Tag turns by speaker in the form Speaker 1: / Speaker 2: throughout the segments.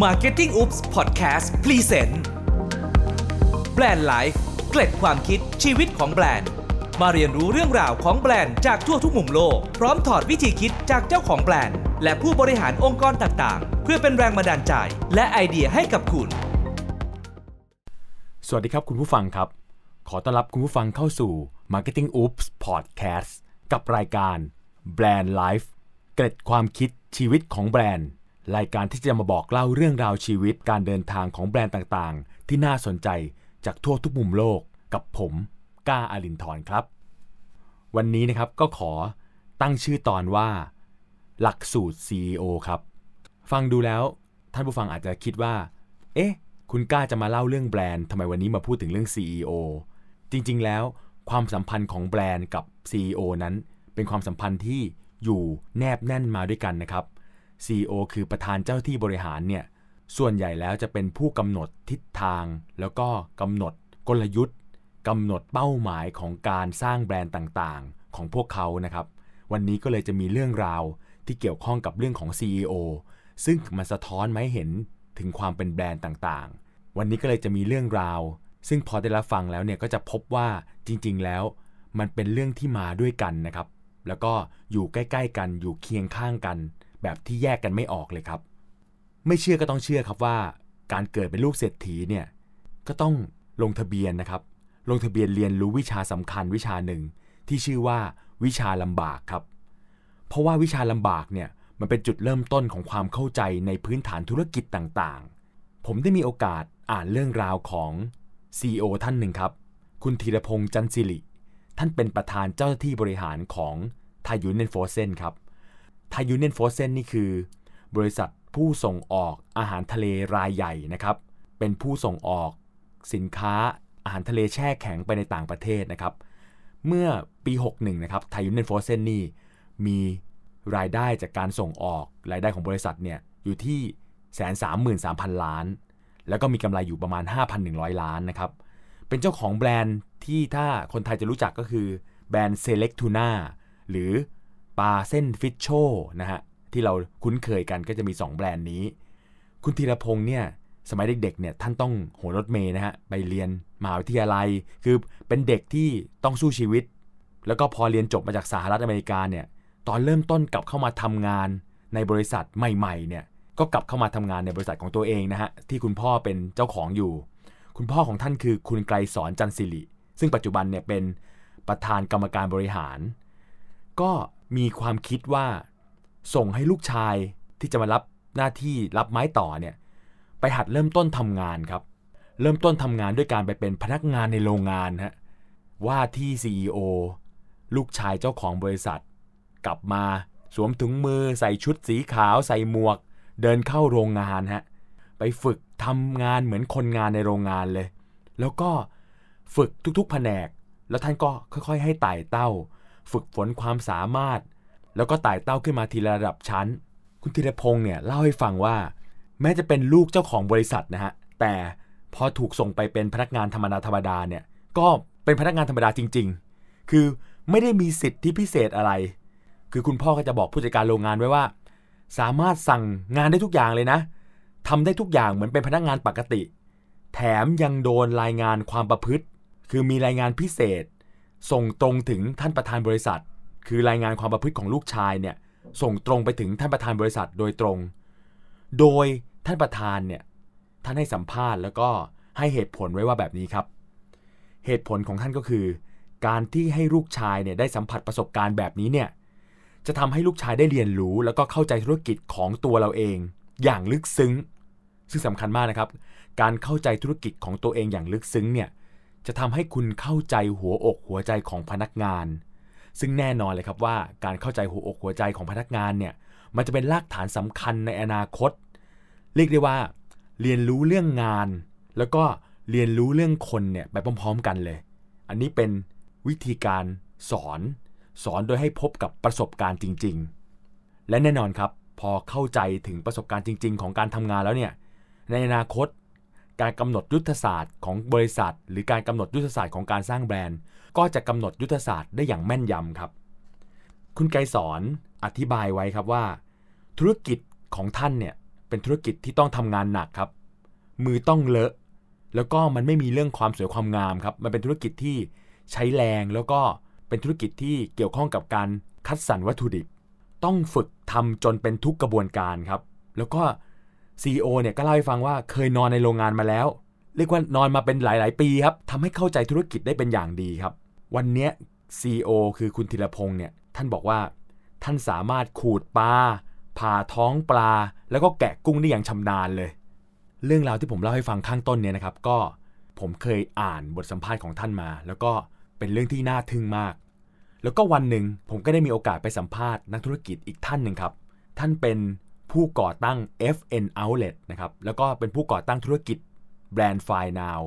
Speaker 1: Marketing Oops Podcast Present Brand Life เกล็ดความคิดชีวิตของแบรนด์ มาเรียนรู้เรื่องราวของแบรนด์จากทั่วทุกมุมโลก พร้อมถอดวิธีคิดจากเจ้าของแบรนด์ และผู้บริหารองค์กรต่างๆ เพื่อเป็นแรงบันดาลใจ และไอเดียให้กับคุณ
Speaker 2: สวัสดีครับคุณผู้ฟังครับ ขอต้อนรับคุณผู้ฟังเข้าสู่ Marketing Oops Podcast กับรายการ Brand Life เกร็ดความคิดชีวิตของแบรนด์ รายการที่จะมาบอกเล่าเรื่องราวชีวิตการเดินทางของแบรนด์ต่างๆ ที่น่าสนใจจากทั่วทุกมุมโลกกับผมก้าอาลินทร์ครับ วันนี้นะครับก็ขอตั้งชื่อตอนว่า หลักสูตร CEO ครับ ฟังดูแล้วท่านผู้ฟังอาจจะคิดว่า เอ๊ะ คุณก้าจะมาเล่าเรื่องแบรนด์ทำไมวันนี้มาพูดถึงเรื่อง CEO จริงๆ แล้วความสัมพันธ์ของแบรนด์กับ CEO นั้น เป็นความสัมพันธ์ที่อยู่แนบแน่นมาด้วยกันนะครับ CEO คือประธานเจ้าที่บริหารเนี่ยส่วนใหญ่แล้วจะเป็นผู้กำหนดทิศทาง แล้วก็กำหนดกลยุทธ์กำหนดเป้าหมายของการสร้างแบรนด์ต่างๆ ของพวกเขานะครับ วันนี้ก็เลยจะมีเรื่องราวที่เกี่ยวข้องกับเรื่องของ CEO ซึ่งมันสะท้อนมาให้เห็นถึงความเป็นแบรนด์ต่างๆ วันนี้ก็เลยจะมีเรื่องราว ซึ่งพอได้รับฟังแล้วเนี่ยก็จะพบว่าจริงๆ แล้วมันเป็นเรื่องที่มาด้วยกันนะครับ แล้วก็อยู่ใกล้ ๆ กันอยู่เคียงข้างกัน แบบที่แยกกันไม่ออกเลยครับ ไม่เชื่อก็ต้องเชื่อครับว่า การเกิดเป็นลูกเศรษฐีเนี่ยก็ต้องลงทะเบียนนะครับ ลงทะเบียนเรียนรู้วิชาสำคัญวิชาหนึ่ง ที่ชื่อว่าวิชาลำบากครับ เพราะว่าวิชาลำบากเนี่ยมันเป็นจุดเริ่มต้นของความเข้าใจในพื้นฐานธุรกิจต่างๆ ผมได้มีโอกาสอ่านเรื่องราวของ CEO ท่านหนึ่งครับ คุณธีรพงษ์จันสิริ ท่านเป็นประธานเจ้าหน้าที่บริหารของ Thai Union Frozen ครับ Thai Union Frozen นี่คือ บริษัทผู้ส่งออกอาหารทะเลรายใหญ่นะครับ เป็นผู้ส่งออกสินค้าอาหารทะเลแช่แข็งไปในต่างประเทศนะครับ เมื่อปี 61 นะครับ Thai Union Frozen นี่มีรายได้จากการส่งออกรายได้ของบริษัทเนี่ยอยู่ที่แสนสามหมื่นสามพันล้าน แล้วก็มีกำไรอยู่ประมาณ 5,100 ล้านนะครับ เป็นเจ้าของแบรนด์ที่ถ้าคนไทยจะรู้จักก็คือแบรนด์ Select Tuna หรือ ลาเส้นฟิชโชนะฮะที่เราคุ้นเคยกันก็จะมี 2 แบรนด์นี้ คุณธีรพงษ์เนี่ยสมัยเด็กๆเนี่ยท่านต้องโหรถเมย์นะฮะไปเรียนมหาวิทยาลัย คือเป็นเด็กที่ต้องสู้ชีวิต แล้วก็พอเรียนจบมาจากสหรัฐอเมริกาเนี่ยตอนเริ่มต้นกลับเข้ามาทำงานในบริษัทใหม่ๆเนี่ยก็กลับเข้ามาทำงานในบริษัทของตัวเองนะฮะที่คุณพ่อเป็นเจ้าของอยู่ คุณพ่อของท่านคือคุณไกรสอนจันสิริซึ่งปัจจุบันเนี่ยเป็นประธานกรรมการบริหาร ก็ มีความคิดว่าส่งให้ลูกชายที่จะมารับหน้าที่รับไม้ต่อเนี่ยไปหัดเริ่มต้นทำงานครับ เริ่มต้นทำงานด้วยการไปเป็นพนักงานในโรงงานฮะว่าที่ CEO ลูกชายเจ้าของบริษัท กลับมาสวมถุงมือใส่ชุดสีขาวใส่หมวก เดินเข้าโรงงานฮะไปฝึกทำงานเหมือนคนงานในโรงงานเลย แล้วก็ฝึกทุกๆแผนก แล้วท่านก็ค่อยๆ ให้ไต่เต้า ฝึกฝนความสามารถ แล้วก็ไต่เต้าขึ้นมาทีละระดับชั้น คุณธีรพงษ์เนี่ยเล่าให้ฟังว่า แม้จะเป็นลูกเจ้าของบริษัทนะฮะแต่พอถูกส่งไปเป็นพนักงานธรรมดาธรรมดาเนี่ยก็เป็นพนักงานธรรมดาจริง ๆ คือไม่ได้มีสิทธิพิเศษอะไร คือคุณพ่อก็จะบอกผู้จัดการโรงงานไว้ว่า สามารถสั่งงานได้ทุกอย่างเลยนะทำได้ทุกอย่างเหมือนเป็นพนักงานปกติ แถมยังโดนรายงานความประพฤติ คือมีรายงานพิเศษ ส่งตรงถึงท่านประธานบริษัท คือรายงานความประพฤติของลูกชายเนี่ยส่งตรงไปถึงท่านประธานบริษัทโดยตรง โดยท่านประธานเนี่ยท่านให้สัมภาษณ์แล้วก็ให้เหตุผลไว้ว่าแบบนี้ครับ เหตุผลของท่านก็คือ การที่ให้ลูกชายเนี่ยได้สัมผัสประสบการณ์แบบนี้เนี่ยจะทำให้ลูกชายได้เรียนรู้ แล้วก็เข้าใจธุรกิจของตัวเราเอง อย่างลึกซึ้ง ซึ่งสำคัญมากนะครับ การเข้าใจธุรกิจของตัวเองอย่างลึกซึ้งเนี่ย จะทำให้คุณเข้าใจหัวอกหัวใจของพนักงาน ซึ่งแน่นอนเลยครับว่าการเข้าใจหัวอกหัวใจของพนักงานเนี่ยมันจะเป็นรากฐานสำคัญในอนาคต เรียกได้ว่า เรียนรู้เรื่องงาน แล้วก็เรียนรู้เรื่องคนเนี่ยไปพร้อม ๆ กันเลย อันนี้เป็นวิธีการสอน สอนโดยให้พบกับประสบการณ์จริง ๆ และแน่นอนครับ พอเข้าใจถึงประสบการณ์จริง ๆ ของการทำงานแล้วเนี่ยในอนาคต การกำหนดยุทธศาสตร์ของบริษัท หรือการกำหนดยุทธศาสตร์ของการสร้างแบรนด์ ก็จะกำหนดยุทธศาสตร์ได้อย่างแม่นยำครับ คุณไกรสอนอธิบายไว้ครับว่า ธุรกิจของท่านเนี่ยเป็นธุรกิจที่ต้องทำงานหนักครับ มือต้องเลอะ แล้วก็มันไม่มีเรื่องความสวยความงามครับ มันเป็นธุรกิจที่ใช้แรงแล้วก็เป็นธุรกิจที่เกี่ยวข้องกับการคัดสรรวัตถุดิบ ต้องฝึกทำจนเป็นทุกกระบวนการครับ แล้วก็ CEO เนี่ยก็เล่าให้ฟังว่าเคยนอนในโรงงานมาแล้ว เรียกว่านอนมาเป็นหลาย ๆ ปีครับทำให้เข้าใจธุรกิจได้เป็นอย่างดีครับ วันนี้ย CEO คือคุณธีรพงษ์เนี่ยท่านบอกว่า ท่านสามารถขูดปลาผ่าท้องปลา แล้วก็แกะกุ้งได้อย่างชำนาญเลย เรื่องราวที่ผมเล่าให้ฟังข้างต้นเนี่ยนะครับ ก็ผมเคยอ่านบทสัมภาษณ์ของท่านมา แล้วก็เป็นเรื่องที่น่าทึ่งมาก แล้วก็วันหนึ่งผมก็ได้มีโอกาสไปสัมภาษณ์นักธุรกิจอีกท่านหนึ่งครับ ท่านเป็น ผู้ก่อตั้ง FN Outlet นะครับ แล้วก็เป็นผู้ก่อตั้งธุรกิจแบรนด์ Fine Now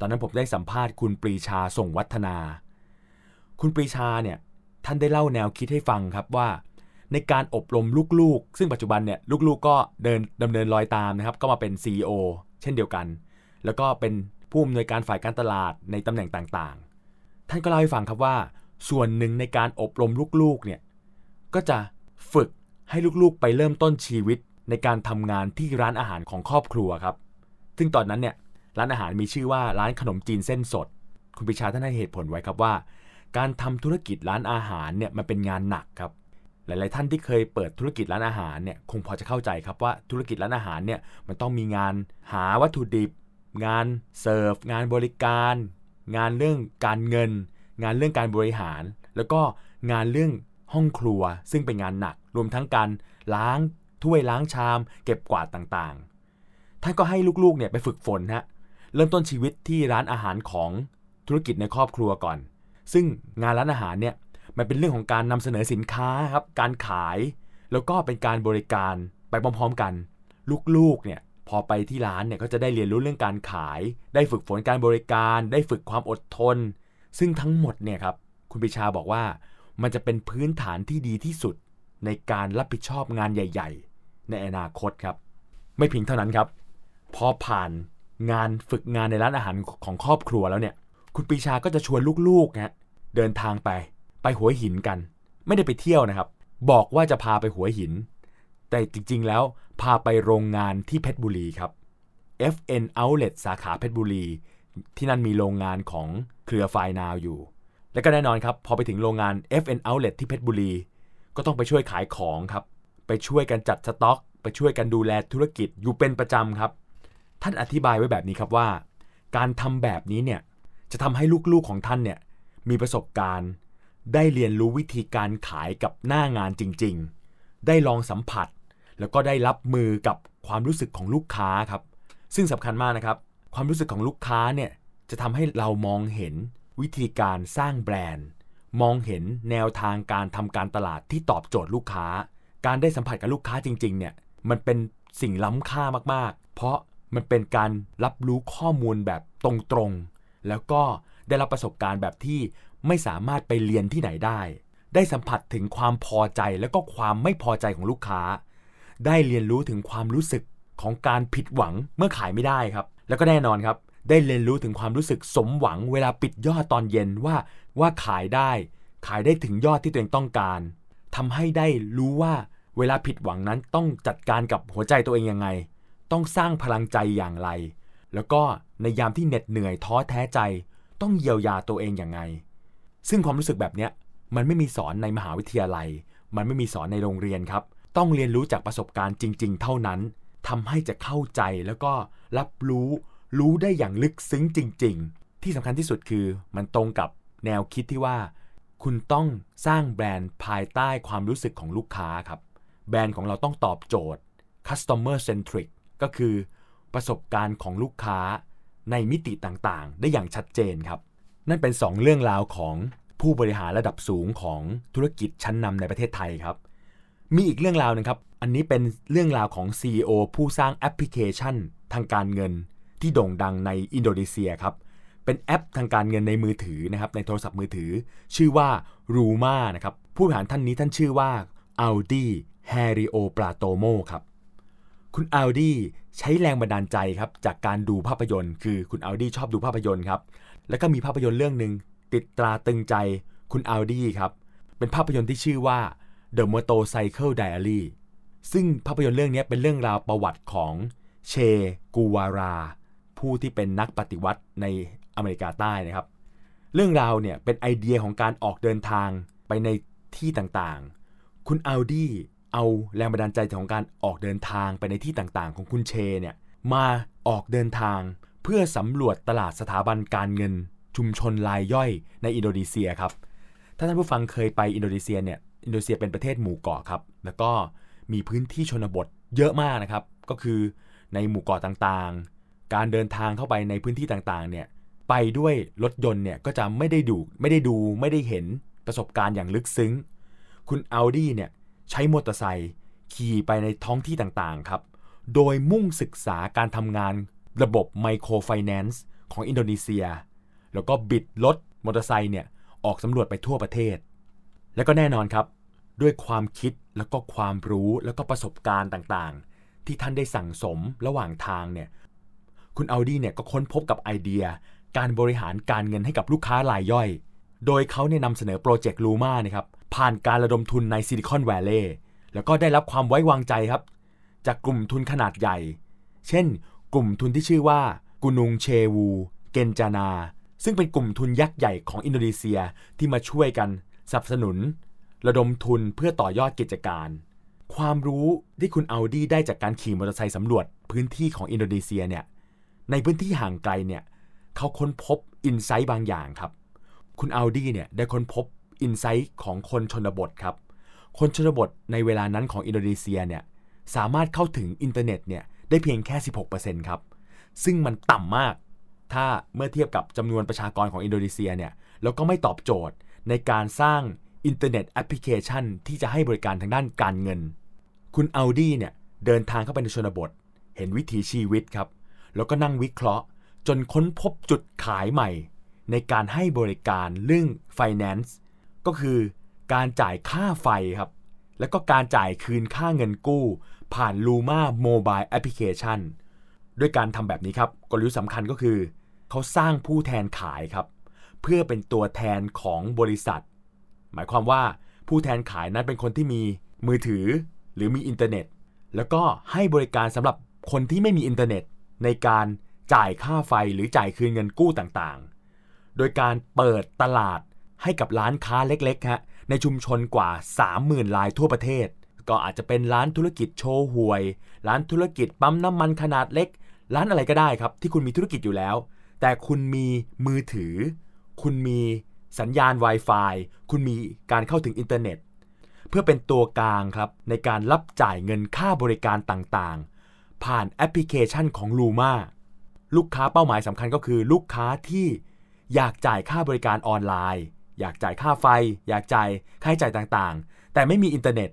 Speaker 2: ตอนนั้นผมได้สัมภาษณ์คุณปรีชาส่งวัฒนา คุณปรีชาเนี่ยท่านได้เล่าแนวคิดให้ฟังครับว่า ในการอบรมลูกๆ ซึ่งปัจจุบันเนี่ยลูกๆก็เดินดำเนินรอยตามนะครับ ก็มาเป็น CEO เช่นเดียวกัน แล้วก็เป็นผู้อำนวยการฝ่ายการตลาดในตำแหน่งต่างๆ ท่านก็เล่าให้ฟังครับว่า ส่วนหนึ่งในการอบรมลูกๆเนี่ยก็จะฝึก ให้ลูกๆไปเริ่มต้นชีวิตในการทำงานที่ร้านอาหารของครอบครัวครับ ซึ่งตอนนั้นเนี่ยร้านอาหารมีชื่อว่าร้านขนมจีนเส้นสด คุณปิชาท่านให้เหตุผลไว้ครับว่า การทำธุรกิจร้านอาหารเนี่ยมันเป็นงานหนักครับ หลาย ๆ ท่านที่เคยเปิดธุรกิจร้านอาหารเนี่ยคงพอจะเข้าใจครับว่าธุรกิจร้านอาหารเนี่ยมันต้องมีงานหาวัตถุดิบ งานเสิร์ฟงานบริการ งานเรื่องการเงิน งานเรื่องการบริหาร แล้วก็งานเรื่อง ห้องครัวซึ่งเป็นงานหนักรวมทั้งการล้างถ้วยล้างชาม เก็บกวาดต่างๆ ท่านก็ให้ลูกๆเนี่ยไปฝึกฝนฮะเริ่มต้นชีวิตที่ร้านอาหารของธุรกิจในครอบครัวก่อน ซึ่งงานร้านอาหารเนี่ยมันเป็นเรื่องของการนำเสนอสินค้าครับการขาย แล้วก็เป็นการบริการไปพร้อมๆกัน ลูกๆเนี่ยพอไปที่ร้านเนี่ยก็จะได้เรียนรู้เรื่องการขาย ได้ฝึกฝนการบริการ ได้ฝึกความอดทน ซึ่งทั้งหมดเนี่ยครับคุณปิชาบอกว่า มันจะเป็นพื้นฐานที่ดีที่สุดในการรับผิดชอบงานใหญ่ ๆ ในอนาคตครับ ไม่เพียงเท่านั้นครับ พอผ่านงานฝึกงานในร้านอาหารของครอบครัวแล้วเนี่ย คุณปีชาก็จะชวนลูกๆนะเดินทางไป ไปหัวหินกัน ไม่ได้ไปเที่ยวนะครับ บอกว่าจะพาไปหัวหิน แต่จริงๆแล้วพาไปโรงงานที่เพชรบุรีครับ FN Outlet สาขาเพชรบุรี ที่นั่นมีโรงงานของเครือไฟนาวอยู่ และก็แน่นอนครับ พอไปถึงโรงงาน FN Outlet ที่เพชรบุรี ก็ต้องไปช่วยขายของครับ ไปช่วยกันจัดสต็อก ไปช่วยกันดูแลธุรกิจอยู่เป็นประจำครับ ท่านอธิบายไว้แบบนี้ครับว่า การทำแบบนี้เนี่ยจะทำให้ลูกๆของท่านเนี่ยมีประสบการณ์ ได้เรียนรู้วิธีการขายกับหน้างานจริง ๆ ได้ลองสัมผัส แล้วก็ได้รับมือกับความรู้สึกของลูกค้าครับ ซึ่งสำคัญมากนะครับ ความรู้สึกของลูกค้าเนี่ยจะทำให้เรามองเห็น วิธีการสร้างแบรนด์ มองเห็นแนวทางการทำการตลาดที่ตอบโจทย์ลูกค้า การได้สัมผัสกับลูกค้าจริง ๆ เนี่ย มันเป็นสิ่งล้ำค่ามากๆ เพราะมันเป็นการรับรู้ข้อมูลแบบตรงๆ แล้วก็ได้รับประสบการณ์แบบที่ไม่สามารถไปเรียนที่ไหนได้ ได้สัมผัสถึงความพอใจและก็ความไม่พอใจของลูกค้า ได้เรียนรู้ถึงความรู้สึกของการผิดหวังเมื่อขายไม่ได้ครับ แล้วก็แน่นอนครับ ได้เรียนรู้ถึงความรู้สึกสมหวังเวลาปิดยอดตอนเย็นว่าว่าขายได้ ขายได้ถึงยอดที่ตัวเองต้องการทำให้ได้รู้ว่าเวลาผิดหวังนั้นต้องจัดการกับหัวใจตัวเองยังไง ต้องสร้างพลังใจอย่างไร แล้วก็ในยามที่เหน็ดเหนื่อยท้อแท้ใจ ต้องเยียวยาตัวเองอย่างไง ซึ่งความรู้สึกแบบเนี้ยมันไม่มีสอนในมหาวิทยาลัย มันไม่มีสอนในโรงเรียนครับ ต้องเรียนรู้จากประสบการณ์จริง ๆ เท่านั้นทำให้จะเข้าใจแล้วก็รับรู้ รู้ได้อย่างลึกซึ้งจริง ๆ ที่สำคัญที่สุดคือมันตรงกับแนวคิดที่ว่า คุณต้องสร้างแบรนด์ภายใต้ความรู้สึกของลูกค้าครับ แบรนด์ของเราต้องตอบโจทย์ customer centric ก็คือ ประสบการณ์ของลูกค้าในมิติต่างๆ ได้อย่างชัดเจนครับ นั่นเป็น 2 เรื่องราวของผู้บริหารระดับสูงของธุรกิจชั้นนำในประเทศไทยครับ มีอีกเรื่องราวหนึงครับ อันนี้เป็นเรื่องราวของ CEO ผู้สร้างแอปพลิเคชันทางการเงิน ที่โด่งดังในอินโดนีเซียครับ เป็นแอปทางการเงินในมือถือนะครับในโทรศัพท์มือถือ ชื่อว่า Ruma นะครับผู้บริหารท่านนี้ท่านชื่อว่า Audi Hario Pratomo ครับคุณอัลดีใช้แรงบันดาลใจครับจากการดูภาพยนตร์ คือคุณอัลดีชอบดูภาพยนตร์ครับแล้วก็มีภาพยนตร์เรื่องหนึ่งติดตราตึงใจคุณอัลดีครับเป็นภาพยนตร์ที่ชื่อว่า The Motorcycle Diary ซึ่งภาพยนตร์เรื่องนี้เป็นเรื่องราวประวัติของเชกูวารา ผู้ที่เป็นนักปฏิวัติในอเมริกาใต้นะครับ เรื่องราวเนี่ยเป็นไอเดียของการออกเดินทางไปในที่ต่างๆ คุณอัลดี้เอาแรงบันดาลใจของการออกเดินทางไปในที่ต่างๆ ของคุณเชเนี่ยมาออกเดินทางเพื่อสำรวจตลาดสถาบันการเงินชุมชนรายย่อยในอินโดนีเซียครับ ถ้าท่านผู้ฟังเคยไปอินโดนีเซียเนี่ย อินโดนีเซียเป็นประเทศหมู่เกาะครับ แล้วก็มีพื้นที่ชนบทเยอะมากนะครับ ก็คือในหมู่เกาะต่างๆ การเดินทางเข้าไปในพื้นที่ต่างๆ เนี่ยไปด้วยรถยนต์เนี่ยก็จะไม่ได้ดูไม่ได้ดูไม่ได้เห็นประสบการณ์อย่างลึกซึ้ง คุณอัลดี้เนี่ยใช้มอเตอร์ไซค์ขี่ไปในท้องที่ต่างๆครับ โดยมุ่งศึกษาการทำงานระบบ microfinance ของอินโดนีเซีย แล้วก็บิดรถมอเตอร์ไซค์เนี่ยออกสำรวจไปทั่วประเทศ แล้วก็แน่นอนครับ ด้วยความคิดแล้วก็ความรู้แล้วก็ประสบการณ์ต่างๆ ที่ท่านได้สั่งสมระหว่างทางเนี่ย คุณอัลดี้เนี่ยก็ค้นพบกับไอเดีย การบริหารการเงินให้กับลูกค้ารายย่อย โดยเขาเนี่ยนำเสนอโปรเจกต์ Luma นะครับผ่านการระดมทุนในซิลิคอนแวลเลย์แล้วก็ได้รับความไว้วางใจครับ จากกลุ่มทุนขนาดใหญ่ เช่น กลุ่มทุนที่ชื่อว่า Gunung Sewu Kencana ซึ่งเป็นกลุ่มทุนยักษ์ใหญ่ของอินโดนีเซียที่มาช่วยกันสนับสนุน ระดมทุนเพื่อต่อยอดกิจการ ความรู้ที่คุณอัลดี้ได้จากการขี่มอเตอร์ไซค์สำรวจพื้นที่ของอินโดนีเซียเนี่ย ในพื้นที่ห่างไกลเนี่ยเขาค้นพบ insight บางอย่างครับ คุณอัลดี้เนี่ยได้ค้นพบ insight ของคนชนบทครับ คนชนบทในเวลานั้นของอินโดนีเซียเนี่ยสามารถเข้าถึงอินเทอร์เน็ตเนี่ยได้เพียงแค่ 16%ครับ ซึ่งมันต่ำมาก ถ้าเมื่อเทียบกับจำนวนประชากรของอินโดนีเซียเนี่ยแล้วก็ไม่ตอบโจทย์ในการสร้างอินเทอร์เน็ตแอปพลิเคชัน ที่จะให้บริการทางด้านการเงิน คุณอัลดี้เนี่ยเดินทางเข้าไปในชนบท เห็นวิถีชีวิตครับ แล้วก็นั่งวิเคราะห์ จนค้นพบจุดขายใหม่ ในการให้บริการเรื่อง Finance ก็คือการจ่ายค่าไฟครับ แล้วก็การจ่ายคืนค่าเงินกู้ ผ่าน Luma Mobile Application ด้วยการทำแบบนี้ครับ กลยุทธ์สำคัญก็คือ เขาสร้างผู้แทนขายครับ เพื่อเป็นตัวแทนของบริษัท หมายความว่าผู้แทนขายนั้นเป็นคนที่มีมือถือ หรือมีอินเทอร์เน็ต แล้วก็ให้บริการสำหรับคนที่ไม่มีอินเทอร์เน็ต ในการจ่ายค่าไฟหรือจ่ายคืนเงินกู้ต่างๆ โดยการเปิดตลาดให้กับร้านค้าเล็กๆฮะในชุมชนกว่า 30,000รายทั่วประเทศ ก็อาจจะเป็นร้านธุรกิจโชว์หวย ร้านธุรกิจปั๊มน้ำมันขนาดเล็ก ร้านอะไรก็ได้ครับ ที่คุณมีธุรกิจอยู่แล้ว แต่คุณมีมือถือ คุณมีสัญญาณ Wi-Fi คุณมีการเข้าถึงอินเทอร์เน็ต เพื่อเป็นตัวกลางครับในการรับจ่ายเงินค่าบริการต่างๆ ผ่านแอปพลิเคชันของ Luma ลูกค้าเป้าหมายสำคัญก็คือลูกค้าที่อยากจ่ายค่าบริการออนไลน์ อยากจ่ายค่าไฟ อยากจ่ายค่าใช้จ่ายต่างๆ แต่ไม่มีอินเทอร์เน็ต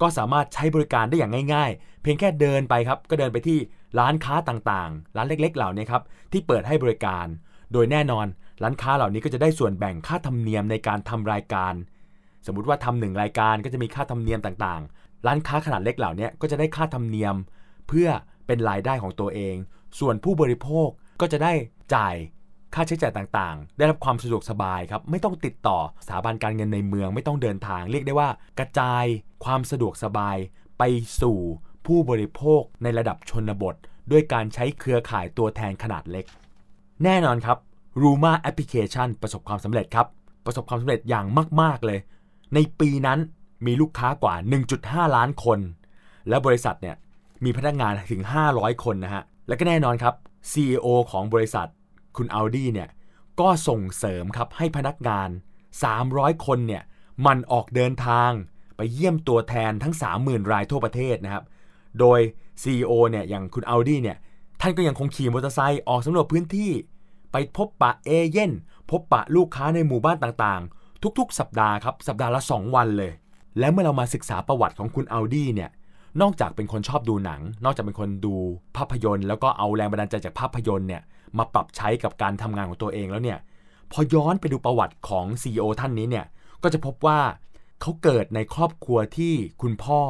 Speaker 2: ก็สามารถใช้บริการได้อย่างง่าย ๆ เพียงแค่เดินไปครับ ก็เดินไปที่ร้านค้าต่างๆ ร้านเล็ก ๆ เหล่านี้ครับที่เปิดให้บริการ โดยแน่นอนร้านค้าเหล่านี้ก็จะได้ส่วนแบ่งค่าธรรมเนียมในการทำรายการ สมมุติว่าทำหนึ่งรายการก็จะมีค่าธรรมเนียมต่างๆ ร้านค้าขนาดเล็กเหล่านี้ก็จะได้ค่าธรรมเนียม เพื่อเป็นรายได้ของตัวเอง ส่วนผู้บริโภคก็จะได้จ่ายค่าใช้จ่ายต่างๆ ได้รับความสะดวกสบายครับ ไม่ต้องติดต่อสถาบันการเงินในเมือง ไม่ต้องเดินทาง เรียกได้ว่ากระจายความสะดวกสบายไปสู่ผู้บริโภคในระดับชนบท ด้วยการใช้เครือข่ายตัวแทนขนาดเล็ก แน่นอนครับ Ruma Application ประสบความสำเร็จครับ ประสบความสำเร็จอย่างมาก ๆ เลย ในปีนั้นมีลูกค้ากว่า 1.5 ล้านคน และบริษัทเนี่ย มีพนักงานถึง 500 คนนะฮะ และก็แน่นอนครับ CEO ของบริษัทคุณอัลดี้เนี่ย ก็ส่งเสริมครับให้พนักงาน 300 คนเนี่ย หมั่นออกเดินทางไปเยี่ยมตัวแทนทั้ง 30,000 รายทั่วประเทศนะครับ โดย CEO เนี่ยอย่างคุณอัลดี้เนี่ย ท่านก็ยังคงขี่มอเตอร์ไซค์ออกสำรวจพื้นที่ ไปพบปะเอเย่นต์พบปะลูกค้าในหมู่บ้านต่างๆ ทุกๆ สัปดาห์ครับสัปดาห์ละ 2 วันเลย และเมื่อเรามาศึกษาประวัติของคุณอัลดี้เนี่ย นอกจากเป็นคนชอบดูหนัง นอกจากเป็นคนดูภาพยนตร์ แล้วก็เอาแรงบันดาลใจจากภาพยนตร์เนี่ยมาปรับใช้กับการทำงานของตัวเองแล้วเนี่ยพอย้อนไปดูประวัติของ CEO ท่านนี้เนี่ยก็จะพบว่าเขาเกิดในครอบครัวที่คุณพ่อ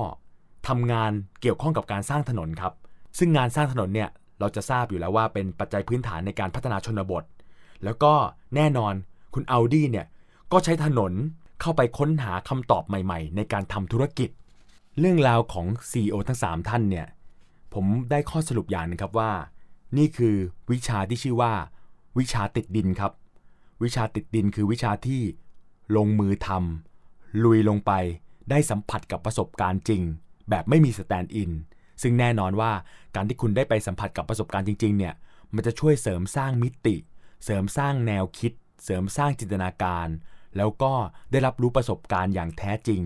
Speaker 2: ทำงานเกี่ยวข้องกับการสร้างถนนครับ ซึ่งงานสร้างถนนเนี่ยเราจะทราบอยู่แล้วว่าเป็นปัจจัยพื้นฐานในการพัฒนาชนบท แล้วก็แน่นอนคุณอัลดี้เนี่ยก็ใช้ถนนเข้าไปค้นหาคำตอบใหม่ ๆ ในการทำธุรกิจ เรื่องราวของ CEO ทั้ง 3 ท่านเนี่ย ผมได้ข้อสรุปอย่างหนึ่งครับว่า นี่คือวิชาที่ชื่อว่า วิชาติดดินครับ วิชาติดดินคือวิชาที่ลงมือทำลุยลงไปได้สัมผัสกับประสบการณ์จริง แบบไม่มี stand-in ซึ่งแน่นอนว่าการที่คุณได้ไปสัมผัสกับประสบการณ์จริง ๆ เนี่ย มันจะช่วยเสริมสร้างมิติ เสริมสร้างแนวคิด เสริมสร้างจินตนาการ แล้วก็ได้รับรู้ประสบการณ์อย่างแท้จริง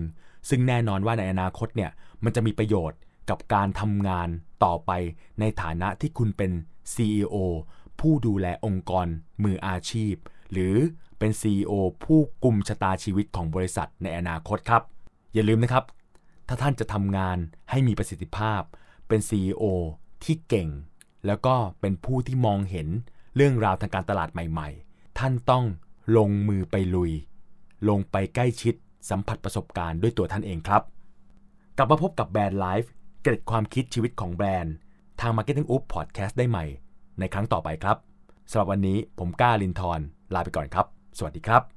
Speaker 2: ซึ่งแน่นอนว่าในอนาคตเนี่ยมันจะมีประโยชน์กับการทำงานต่อไปในฐานะที่คุณเป็น CEO ผู้ดูแลองค์กรมืออาชีพ หรือเป็น CEO ผู้กุมชะตาชีวิตของบริษัทในอนาคตครับ อย่าลืมนะครับ ถ้าท่านจะทำงานให้มีประสิทธิภาพ เป็น CEO ที่เก่ง แล้วก็เป็นผู้ที่มองเห็นเรื่องราวทางการตลาดใหม่ ๆ ท่านต้องลงมือไปลุย ลงไปใกล้ชิด สัมผัสประสบการณ์ด้วยตัวท่านเองครับ กลับมาพบกับ Brand Life เกร็ดความคิดชีวิตของแบรนด์ ทาง Marketing Up Podcast ได้ใหม่ ในครั้งต่อไปครับสำหรับวันนี้ผมก้าลินทร์ลาไปก่อนครับ สวัสดีครับ